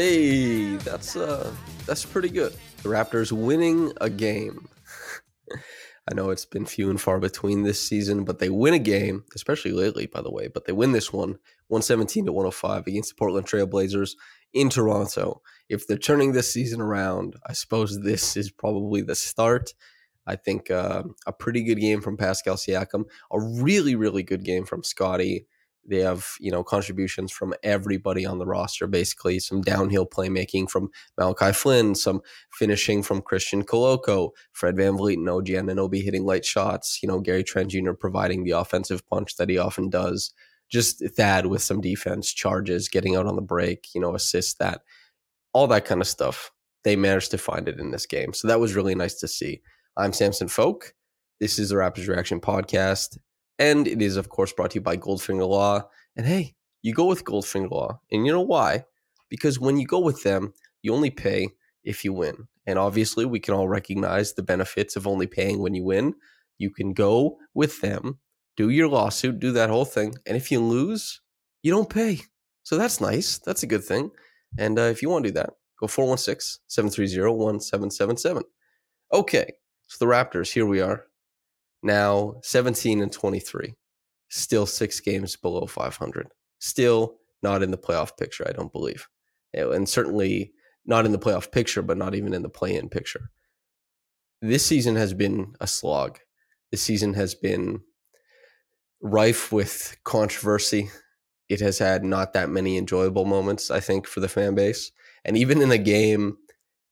Hey, that's uh that's pretty good. The Raptors winning a game. I know it's been few and far between this season, but they win a game, especially lately, by the way. But they win this one, 117 to 105 against the Portland Trailblazers in Toronto. If they're turning this season around, I suppose this is probably the start. I think uh, a pretty good game from Pascal Siakam, a really, really good game from Scottie. They have, you know, contributions from everybody on the roster, basically some downhill playmaking from Malachi Flynn, some finishing from Christian Koloko, Fred VanVleet and OG Anunoby hitting light shots, you know, Gary Trent Jr. providing the offensive punch that he often does. Just Thad with some defense, charges, getting out on the break, you know, assists that, all that kind of stuff. They managed to find it in this game. So that was really nice to see. I'm Samson Folk. This is the Raptors Reaction Podcast. And it is, of course, brought to you by Goldfinger Law. And hey, you go with Goldfinger Law. And you know why? Because when you go with them, you only pay if you win. And obviously, we can all recognize the benefits of only paying when you win. You can go with them, do your lawsuit, do that whole thing. And if you lose, you don't pay. So that's nice. That's a good thing. And uh, if you want to do that, go 416 730 1777. Okay. So the Raptors, here we are now 17 and 23, still six games below 500, still not in the playoff picture, I don't believe. Eh, and certainly not in the playoff picture, but not even in the play in picture. This season has been a slog. This season has been rife with controversy. It has had not that many enjoyable moments, I think, for the fan base. And even in a game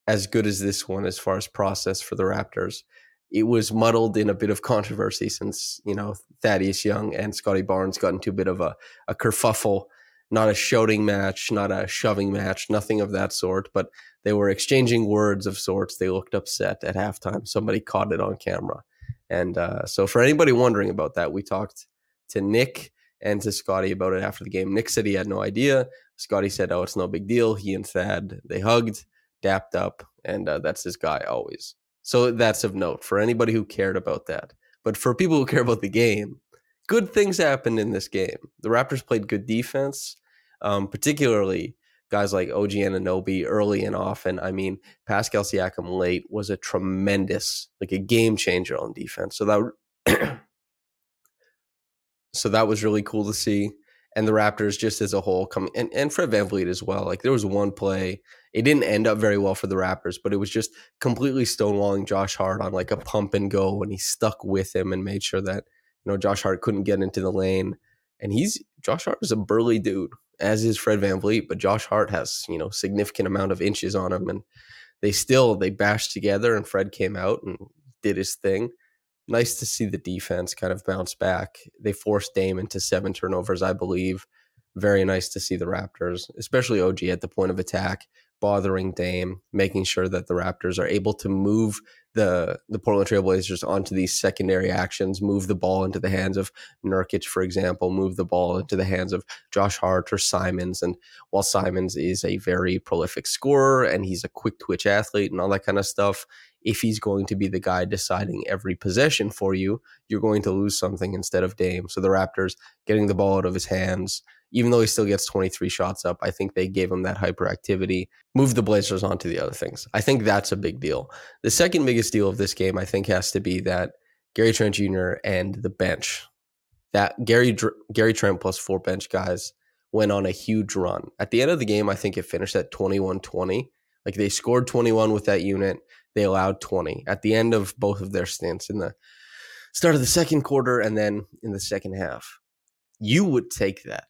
as good as this one, as far as process for the Raptors, it was muddled in a bit of controversy since you know Thaddeus Young and Scottie Barnes got into a bit of a, a kerfuffle, not a shouting match, not a shoving match, nothing of that sort, but they were exchanging words of sorts. They looked upset at halftime. Somebody caught it on camera, and uh, so for anybody wondering about that, we talked to Nick and to Scottie about it after the game. Nick said he had no idea. Scottie said, "Oh, it's no big deal." He and Thad they hugged, dapped up, and uh, that's his guy always. So that's of note for anybody who cared about that. But for people who care about the game, good things happened in this game. The Raptors played good defense, um, particularly guys like OG Anunoby early and often. I mean, Pascal Siakam late was a tremendous, like a game changer on defense. So that, so that was really cool to see. And the Raptors, just as a whole, come and, and Fred VanVleet as well. Like there was one play it didn't end up very well for the Raptors, but it was just completely stonewalling Josh Hart on like a pump and go, and he stuck with him and made sure that you know Josh Hart couldn't get into the lane. And he's Josh Hart is a burly dude, as is Fred VanVleet, but Josh Hart has you know significant amount of inches on him, and they still they bashed together, and Fred came out and did his thing. Nice to see the defense kind of bounce back. They forced Dame into seven turnovers, I believe. Very nice to see the Raptors, especially OG at the point of attack, bothering Dame, making sure that the Raptors are able to move the the Portland Trailblazers onto these secondary actions, move the ball into the hands of Nurkic, for example, move the ball into the hands of Josh Hart or Simons. And while Simons is a very prolific scorer and he's a quick twitch athlete and all that kind of stuff, if he's going to be the guy deciding every possession for you, you're going to lose something instead of Dame. So the Raptors getting the ball out of his hands, even though he still gets 23 shots up, I think they gave him that hyperactivity, moved the Blazers on to the other things. I think that's a big deal. The second biggest deal of this game, I think, has to be that Gary Trent Jr. and the bench, that Gary Gary Trent plus four bench guys went on a huge run. At the end of the game, I think it finished at 21 20. Like they scored 21 with that unit, they allowed 20 at the end of both of their stints in the start of the second quarter and then in the second half. You would take that.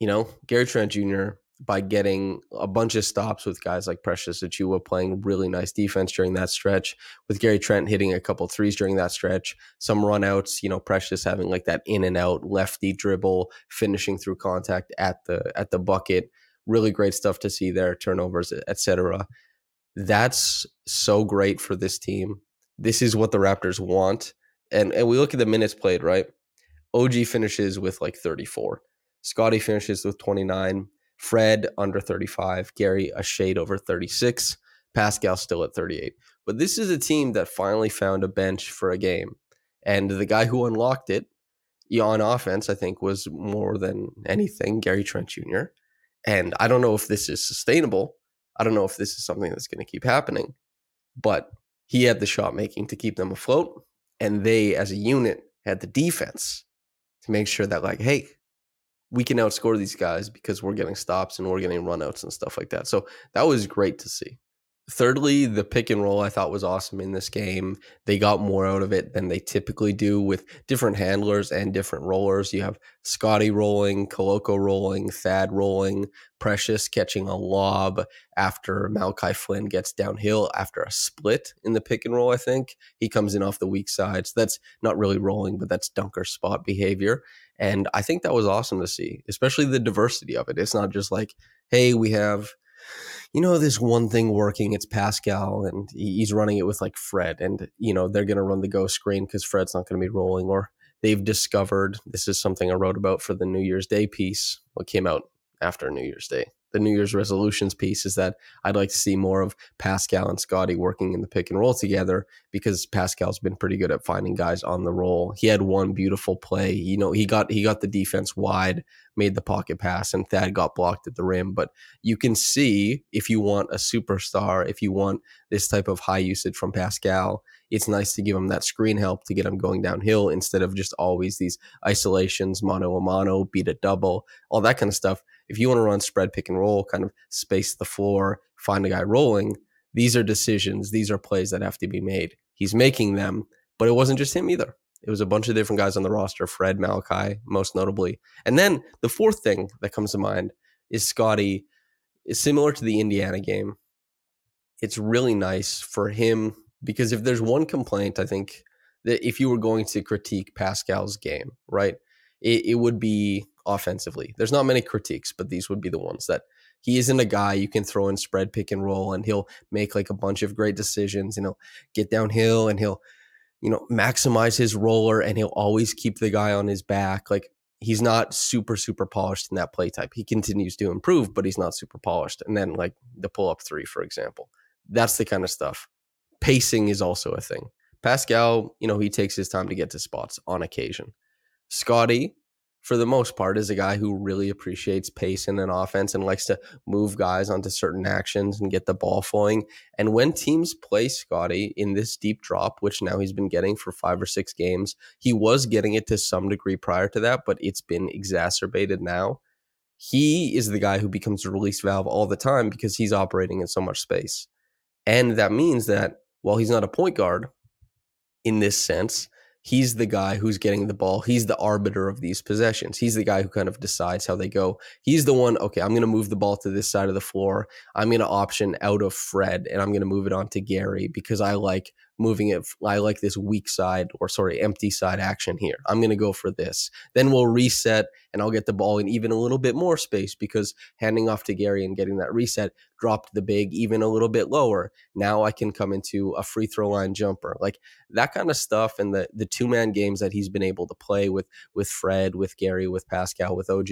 You know, Gary Trent Jr. by getting a bunch of stops with guys like Precious Achiuwa playing really nice defense during that stretch, with Gary Trent hitting a couple threes during that stretch, some runouts, you know, Precious having like that in and out lefty dribble, finishing through contact at the at the bucket. Really great stuff to see there, turnovers, etc. That's so great for this team. This is what the Raptors want. And and we look at the minutes played, right? OG finishes with like 34. Scottie finishes with 29. Fred under 35. Gary a shade over 36. Pascal still at 38. But this is a team that finally found a bench for a game. And the guy who unlocked it on offense, I think, was more than anything Gary Trent Jr. And I don't know if this is sustainable. I don't know if this is something that's going to keep happening. But he had the shot making to keep them afloat. And they, as a unit, had the defense to make sure that, like, hey, we can outscore these guys because we're getting stops and we're getting runouts and stuff like that. So that was great to see. Thirdly, the pick and roll I thought was awesome in this game. They got more out of it than they typically do with different handlers and different rollers. You have Scottie rolling, Koloko rolling, Thad rolling, Precious catching a lob after Malachi Flynn gets downhill after a split in the pick and roll, I think. He comes in off the weak side. So that's not really rolling, but that's dunker spot behavior. And I think that was awesome to see, especially the diversity of it. It's not just like, hey, we have you know, this one thing working. It's Pascal, and he's running it with like Fred, and you know they're going to run the go screen because Fred's not going to be rolling. Or they've discovered this is something I wrote about for the New Year's Day piece. What came out after New Year's Day the New Year's resolutions piece is that I'd like to see more of Pascal and Scottie working in the pick and roll together because Pascal's been pretty good at finding guys on the roll. He had one beautiful play. You know, he got he got the defense wide, made the pocket pass, and Thad got blocked at the rim. But you can see if you want a superstar, if you want this type of high usage from Pascal, it's nice to give him that screen help to get him going downhill instead of just always these isolations, mono a mono, beat a double, all that kind of stuff if you want to run spread pick and roll, kind of space the floor, find a guy rolling, these are decisions, these are plays that have to be made. He's making them, but it wasn't just him either. It was a bunch of different guys on the roster, Fred, Malachi, most notably. And then the fourth thing that comes to mind is Scottie is similar to the Indiana game. It's really nice for him because if there's one complaint, I think that if you were going to critique Pascal's game, right, it, it would be offensively. There's not many critiques, but these would be the ones that he isn't a guy you can throw in spread pick and roll and he'll make like a bunch of great decisions and he'll get downhill and he'll you know maximize his roller and he'll always keep the guy on his back. Like he's not super super polished in that play type. He continues to improve but he's not super polished. And then like the pull up 3 for example. That's the kind of stuff pacing is also a thing pascal you know he takes his time to get to spots on occasion Scottie, for the most part, is a guy who really appreciates pace in an offense and likes to move guys onto certain actions and get the ball flowing. And when teams play Scottie in this deep drop, which now he's been getting for five or six games, he was getting it to some degree prior to that, but it's been exacerbated now. He is the guy who becomes the release valve all the time because he's operating in so much space. And that means that while he's not a point guard in this sense, he's the guy who's getting the ball. He's the arbiter of these possessions. He's the guy who kind of decides how they go. He's the one, okay, I'm going to move the ball to this side of the floor. I'm going to option out of Fred and I'm going to move it on to Gary because I like moving it. I like this weak side or sorry, empty side action here. I'm going to go for this. Then we'll reset and I'll get the ball in even a little bit more space because handing off to Gary and getting that reset dropped the big even a little bit lower. Now I can come into a free throw line jumper. Like that kind of stuff and the the two man games that he's been able to play with with Fred, with Gary, with Pascal, with OG,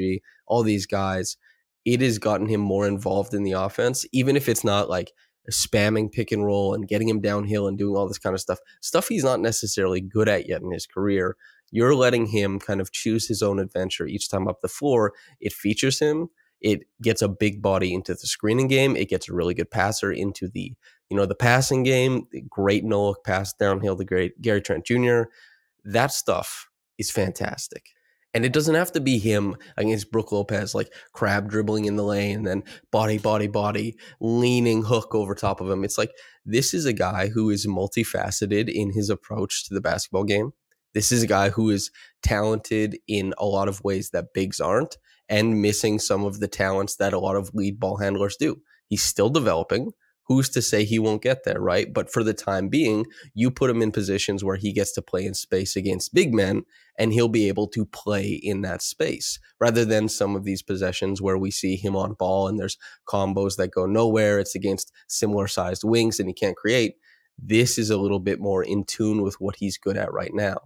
all these guys. It has gotten him more involved in the offense, even if it's not like spamming pick and roll and getting him downhill and doing all this kind of stuff, stuff he's not necessarily good at yet in his career. You're letting him kind of choose his own adventure each time up the floor. It features him. It gets a big body into the screening game. It gets a really good passer into the, you know, the passing game. Great no look pass downhill to great Gary Trent Jr. That stuff is fantastic. And it doesn't have to be him against Brook Lopez, like crab dribbling in the lane and then body, body, body, leaning hook over top of him. It's like this is a guy who is multifaceted in his approach to the basketball game. This is a guy who is talented in a lot of ways that bigs aren't and missing some of the talents that a lot of lead ball handlers do. He's still developing. Who's to say he won't get there, right? But for the time being, you put him in positions where he gets to play in space against big men and he'll be able to play in that space rather than some of these possessions where we see him on ball and there's combos that go nowhere. It's against similar sized wings and he can't create. This is a little bit more in tune with what he's good at right now.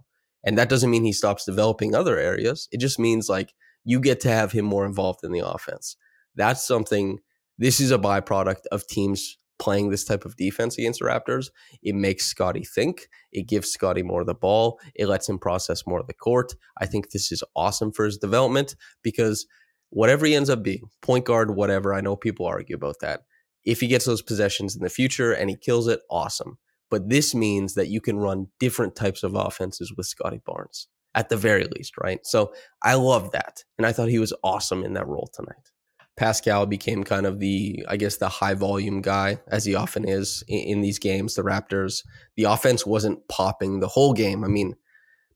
And that doesn't mean he stops developing other areas. It just means like you get to have him more involved in the offense. That's something, this is a byproduct of teams playing this type of defense against the Raptors. It makes Scottie think. It gives Scottie more of the ball. It lets him process more of the court. I think this is awesome for his development because whatever he ends up being, point guard, whatever, I know people argue about that. If he gets those possessions in the future and he kills it, awesome. But this means that you can run different types of offenses with Scottie Barnes at the very least, right? So I love that. And I thought he was awesome in that role tonight. Pascal became kind of the, I guess, the high volume guy, as he often is in, in, these games. The Raptors, the offense wasn't popping the whole game. I mean,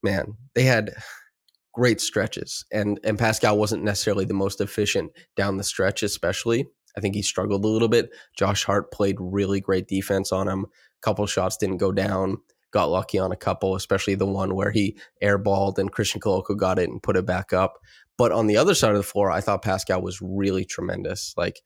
man, they had great stretches, and and Pascal wasn't necessarily the most efficient down the stretch, especially. I think he struggled a little bit. Josh Hart played really great defense on him. A couple shots didn't go down. Got lucky on a couple, especially the one where he airballed and Christian Koloko got it and put it back up. But on the other side of the floor, I thought Pascal was really tremendous. Like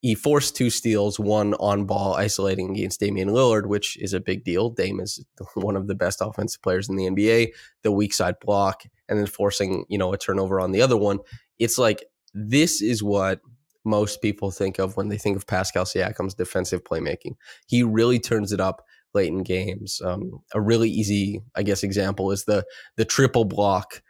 he forced two steals, one on ball isolating against Damian Lillard, which is a big deal. Dame is one of the best offensive players in the NBA. The weak side block, and then forcing you know a turnover on the other one. It's like this is what most people think of when they think of Pascal Siakam's defensive playmaking. He really turns it up late in games. Um, a really easy, I guess, example is the the triple block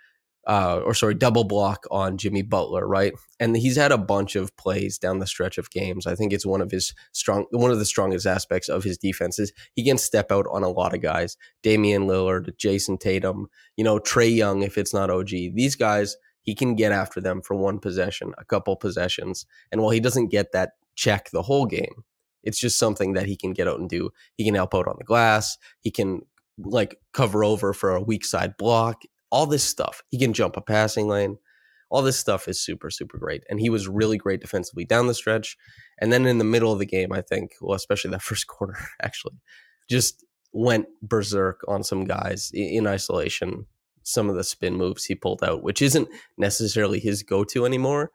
uh, or sorry, double block on Jimmy Butler, right? And he's had a bunch of plays down the stretch of games. I think it's one of his strong, one of the strongest aspects of his defense is he can step out on a lot of guys. Damian Lillard, Jayson Tatum, you know, Trae Young, if it's not OG. These guys, he can get after them for one possession, a couple possessions. And while he doesn't get that check the whole game, it's just something that he can get out and do. He can help out on the glass. He can like cover over for a weak side block all this stuff. He can jump a passing lane. All this stuff is super, super great. And he was really great defensively down the stretch. And then in the middle of the game, I think, well, especially that first quarter, actually, just went berserk on some guys in isolation. Some of the spin moves he pulled out, which isn't necessarily his go to anymore.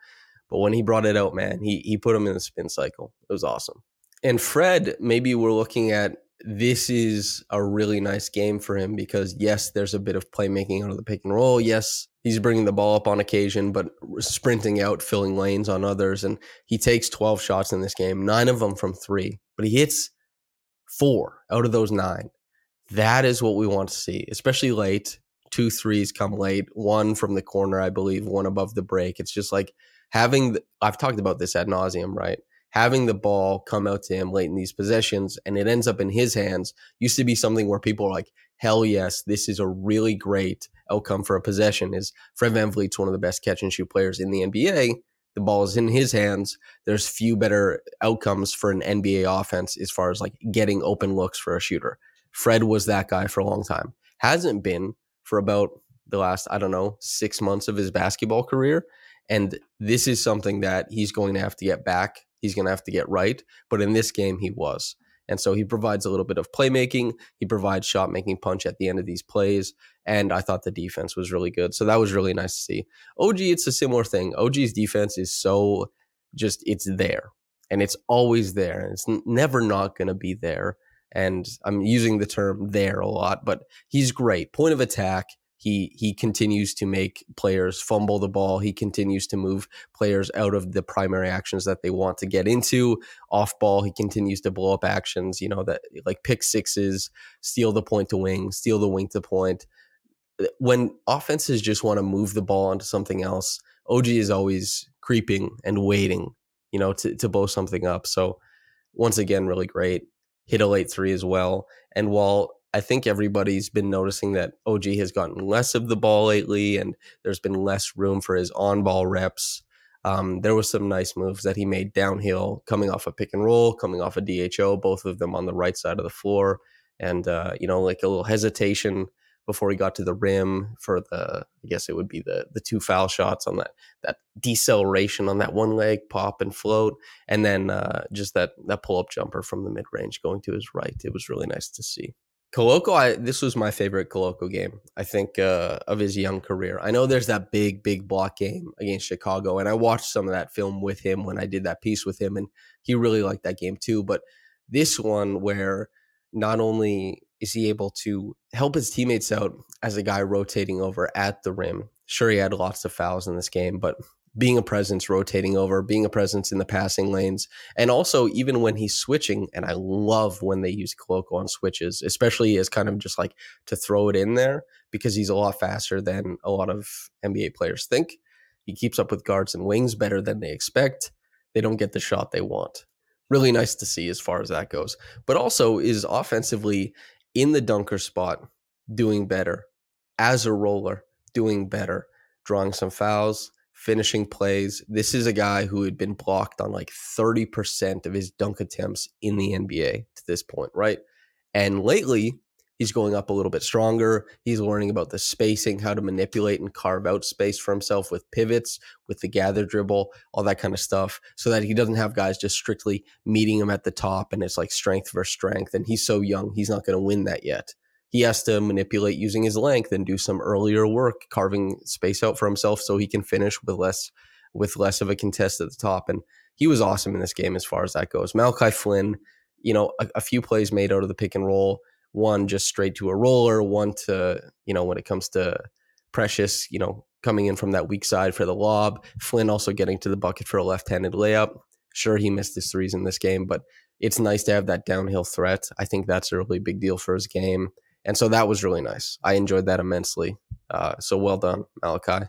But when he brought it out, man, he, he put him in the spin cycle. It was awesome. And Fred, maybe we're looking at this is a really nice game for him because yes, there's a bit of playmaking out of the pick and roll. Yes, he's bringing the ball up on occasion, but sprinting out, filling lanes on others. And he takes 12 shots in this game, nine of them from three, but he hits four out of those nine. That is what we want to see, especially late. Two threes come late, one from the corner, I believe, one above the break. It's just like having, the, I've talked about this ad nauseum, right? Having the ball come out to him late in these possessions and it ends up in his hands used to be something where people are like, hell yes, this is a really great outcome for a possession. Is Fred Van VanVleet's one of the best catch and shoot players in the NBA. The ball is in his hands. There's few better outcomes for an NBA offense as far as like getting open looks for a shooter. Fred was that guy for a long time. Hasn't been for about the last, I don't know, six months of his basketball career. And this is something that he's going to have to get back he's going to have to get right. But in this game, he was. And so he provides a little bit of playmaking. He provides shot making punch at the end of these plays. And I thought the defense was really good. So that was really nice to see. OG, it's a similar thing. OG's defense is so just, it's there and it's always there. And it's never not going to be there. And I'm using the term there a lot, but he's great. Point of attack. He he continues to make players fumble the ball. He continues to move players out of the primary actions that they want to get into. Off ball, he continues to blow up actions. You know that like pick sixes, steal the point to wing, steal the wing to point. Uh, when offenses just want to move the ball onto something else, OG is always creeping and waiting, you know, to to blow something up. So once again, really great. Hit a late three as well. And while I think everybody's been noticing that OG has gotten less of the ball lately, and there's been less room for his on-ball reps. Um, there was some nice moves that he made downhill, coming off a pick and roll, coming off a DHO, both of them on the right side of the floor, and uh, you know, like a little hesitation before he got to the rim for the I guess it would be the the two foul shots on that that deceleration on that one leg pop and float and then uh, just that that pull up jumper from the mid range going to his right. It was really nice to see. Koloko, I, this was my favorite Koloko game. I think uh, of his young career. I know there's that big, big block game against Chicago, and I watched some of that film with him when I did that piece with him, and he really liked that game too. But this one, where not only is he able to help his teammates out as a guy rotating over at the rim, sure he had lots of fouls in this game, but being a presence rotating over, being a presence in the passing lanes, and also even when he's switching. And I love when they use Koloko on switches, especially as kind of just like to throw it in there because he's a lot faster than a lot of NBA players think. He keeps up with guards and wings better than they expect. They don't get the shot they want. Really nice to see as far as that goes. But also is offensively in the dunker spot doing better, as a roller doing better, drawing some fouls finishing plays. This is a guy who had been blocked on like 30% of his dunk attempts in the NBA to this point, right? And lately, he's going up a little bit stronger. He's learning about the spacing, how to manipulate and carve out space for himself with pivots, with the gather dribble, all that kind of stuff, so that he doesn't have guys just strictly meeting him at the top and it's like strength versus strength. And he's so young, he's not going to win that yet he has to manipulate using his length and do some earlier work carving space out for himself so he can finish with less with less of a contest at the top. And he was awesome in this game as far as that goes. Malachi flynn you know a, a few plays made out of the pick and roll one just straight to a roller one to you know when it comes to precious you know coming in from that weak side for the lob. Flynn also getting to the bucket for a left-handed layup. Sure he missed his threes in this game but it's nice to have that downhill threat. I think that's a really big deal for his game and so that was really nice. I enjoyed that immensely. Uh, so well done, Malachi.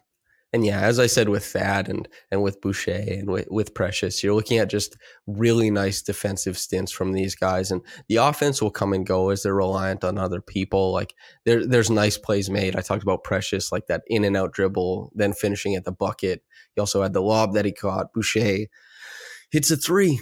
And yeah, as I said with Thad and and with Boucher and with, with Precious, you're looking at just really nice defensive stints from these guys. And the offense will come and go as they're reliant on other people. Like there, there's nice plays made. I talked about Precious, like that in and out dribble, then finishing at the bucket. He also had the lob that he caught. Boucher hits a three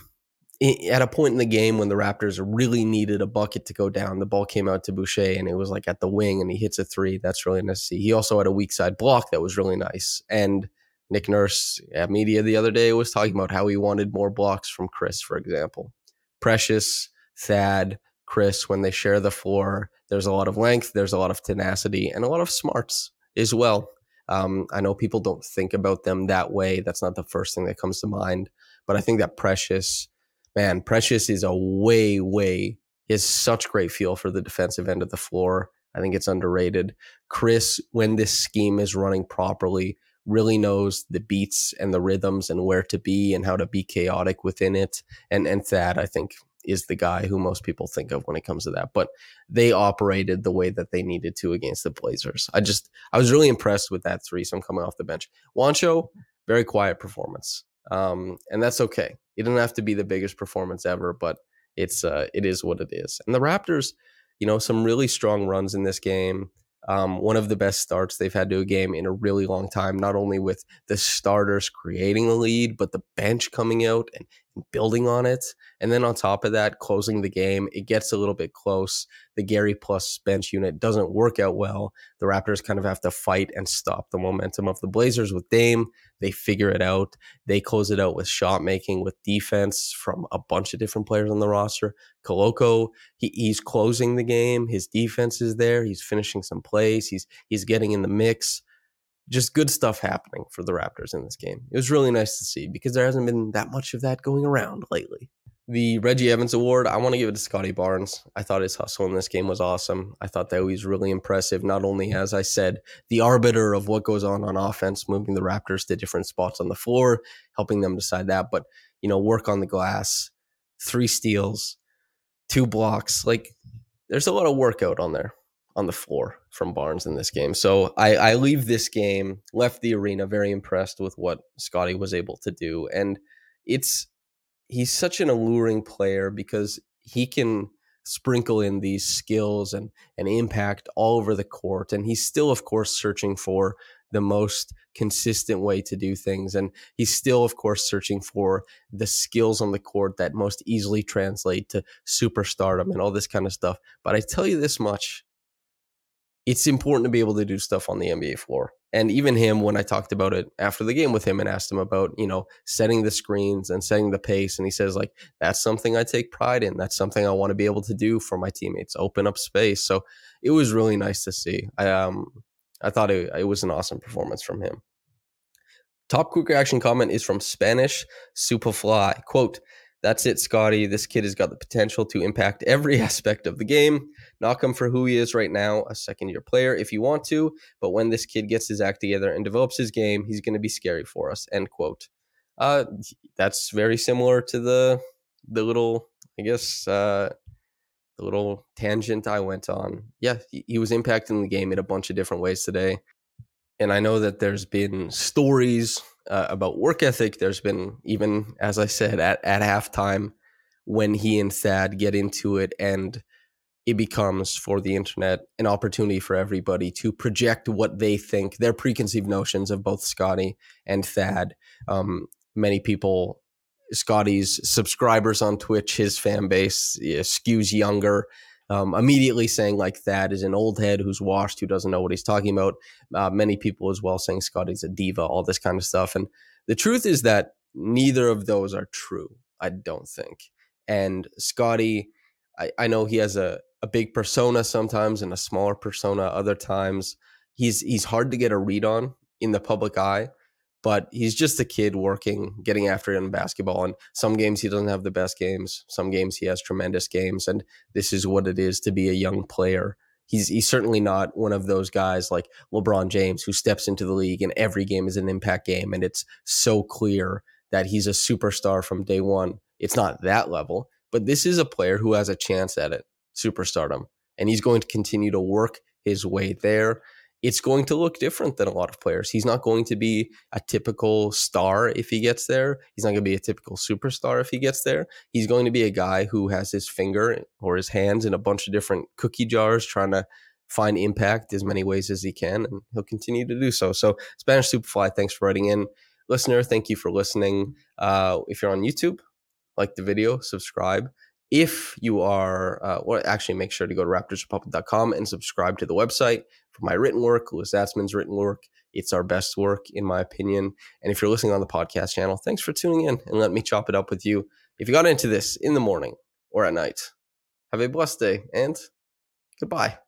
at a point in the game when the Raptors really needed a bucket to go down, the ball came out to Boucher and it was like at the wing and he hits a three. That's really nice to see. He also had a weak side block that was really nice. And Nick Nurse at media the other day was talking about how he wanted more blocks from Chris, for example. Precious, Thad, Chris, when they share the floor, there's a lot of length, there's a lot of tenacity, and a lot of smarts as well. Um, I know people don't think about them that way. That's not the first thing that comes to mind. But I think that Precious man, Precious is a way, way, he has such great feel for the defensive end of the floor. I think it's underrated. Chris, when this scheme is running properly, really knows the beats and the rhythms and where to be and how to be chaotic within it. And and Thad, I think, is the guy who most people think of when it comes to that. But they operated the way that they needed to against the Blazers. I just I was really impressed with that threesome coming off the bench. Juancho, very quiet performance. Um, and that's okay. It didn't have to be the biggest performance ever, but it's uh, it is what it is. And the Raptors, you know, some really strong runs in this game. Um, one of the best starts they've had to a game in a really long time, not only with the starters creating a lead, but the bench coming out and, building on it. And then on top of that, closing the game, it gets a little bit close. The Gary plus bench unit doesn't work out well. The Raptors kind of have to fight and stop the momentum of the Blazers with Dame. They figure it out. They close it out with shot making, with defense from a bunch of different players on the roster. Koloko, he, he's closing the game. His defense is there. He's finishing some plays. He's he's getting in the mix just good stuff happening for the Raptors in this game. It was really nice to see because there hasn't been that much of that going around lately. The Reggie Evans Award, I want to give it to Scottie Barnes. I thought his hustle in this game was awesome. I thought that he was really impressive, not only, as I said, the arbiter of what goes on on offense, moving the Raptors to different spots on the floor, helping them decide that, but, you know, work on the glass, three steals, two blocks. Like, there's a lot of workout on there on the floor from Barnes in this game. So I, I leave this game, left the arena very impressed with what Scottie was able to do. And it's he's such an alluring player because he can sprinkle in these skills and, and impact all over the court. And he's still, of course, searching for the most consistent way to do things. And he's still, of course, searching for the skills on the court that most easily translate to superstardom and all this kind of stuff. But I tell you this much it's important to be able to do stuff on the NBA floor. And even him, when I talked about it after the game with him and asked him about, you know, setting the screens and setting the pace, and he says, like, that's something I take pride in. That's something I want to be able to do for my teammates, open up space. So it was really nice to see. I um I thought it, it was an awesome performance from him. Top quick reaction comment is from Spanish Superfly. Quote, that's it, Scottie. This kid has got the potential to impact every aspect of the game. Knock him for who he is right now, a second year player if you want to. But when this kid gets his act together and develops his game, he's going to be scary for us. End quote. Uh, that's very similar to the the little, I guess, uh, the little tangent I went on. Yeah, he, he was impacting the game in a bunch of different ways today. And I know that there's been stories uh, about work ethic. There's been even, as I said, at at halftime when he and Thad get into it, and it becomes for the internet an opportunity for everybody to project what they think, their preconceived notions of both Scottie and Thad. Um, many people, Scottie's subscribers on Twitch, his fan base skews younger um, immediately saying like that is an old head who's washed, who doesn't know what he's talking about. Uh, many people as well saying Scottie's a diva, all this kind of stuff. And the truth is that neither of those are true. I don't think. And Scottie, I, I know he has a, a big persona sometimes and a smaller persona other times. He's he's hard to get a read on in the public eye but he's just a kid working, getting after it in basketball. And some games he doesn't have the best games. Some games he has tremendous games. And this is what it is to be a young player. He's he's certainly not one of those guys like LeBron James who steps into the league and every game is an impact game and it's so clear that he's a superstar from day one. It's not that level, but this is a player who has a chance at it, superstardom. And he's going to continue to work his way there it's going to look different than a lot of players. He's not going to be a typical star if he gets there. He's not going to be a typical superstar if he gets there. He's going to be a guy who has his finger or his hands in a bunch of different cookie jars trying to find impact as many ways as he can, and he'll continue to do so. So, Spanish Superfly, thanks for writing in. Listener, thank you for listening. Uh, if you're on YouTube, like the video, subscribe if you are, uh, well, actually make sure to go to raptorsrepublic.com and subscribe to the website for my written work, Louis Zatzman's written work. It's our best work, in my opinion. And if you're listening on the podcast channel, thanks for tuning in and let me chop it up with you. If you got into this in the morning or at night, have a blessed day and goodbye.